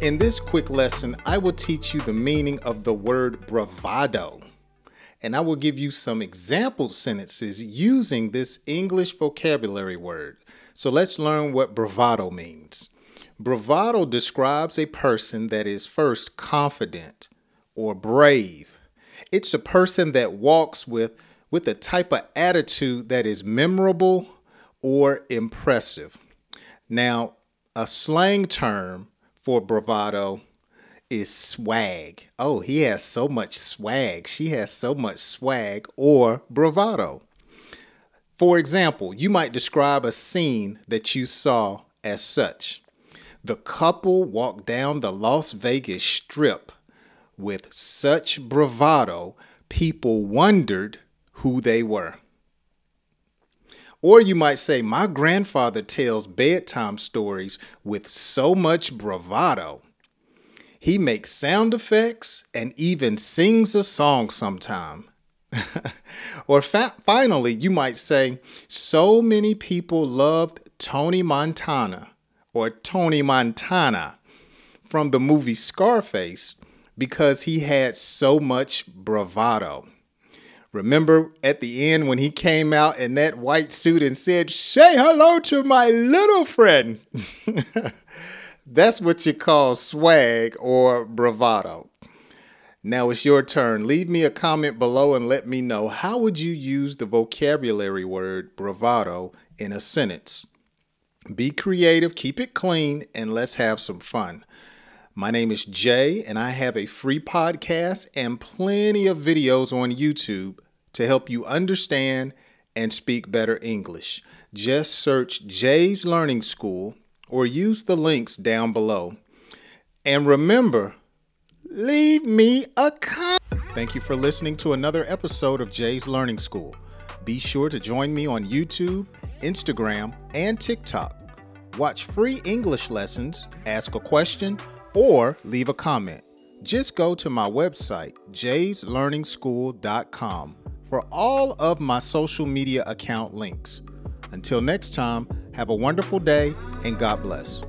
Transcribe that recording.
In this quick lesson, I will teach you the meaning of the word bravado. And I will give you some example sentences using this English vocabulary word. So let's learn what bravado means. Bravado describes a person that is first confident or brave. It's a person that walks with with a type of attitude that is memorable or impressive. Now, a slang term for bravado is swag. Oh, he has so much swag. She has so much swag or bravado. For example, you might describe a scene that you saw as such. The couple walked down the Las Vegas Strip with such bravado, people wondered who they were. Or you might say, My grandfather tells bedtime stories with so much bravado. He makes sound effects and even sings a song sometime. or fa- finally, you might say, So many people loved Tony Montana or Tony Montana from the movie Scarface because he had so much bravado. Remember at the end when he came out in that white suit and said, Say hello to my little friend. That's what you call swag or bravado. Now it's your turn. Leave me a comment below and let me know how would you use the vocabulary word bravado in a sentence. Be creative, keep it clean, and let's have some fun. My name is Jay, and I have a free podcast and plenty of videos on YouTube to help you understand and speak better English. Just search Jay's Learning School or use the links down below. And remember, leave me a comment. Thank you for listening to another episode of Jay's Learning School. Be sure to join me on YouTube, Instagram, and TikTok. Watch free English lessons, ask a question, or leave a comment. Just go to my website, jayslearningschool.com, for all of my social media account links. Until next time, have a wonderful day and God bless.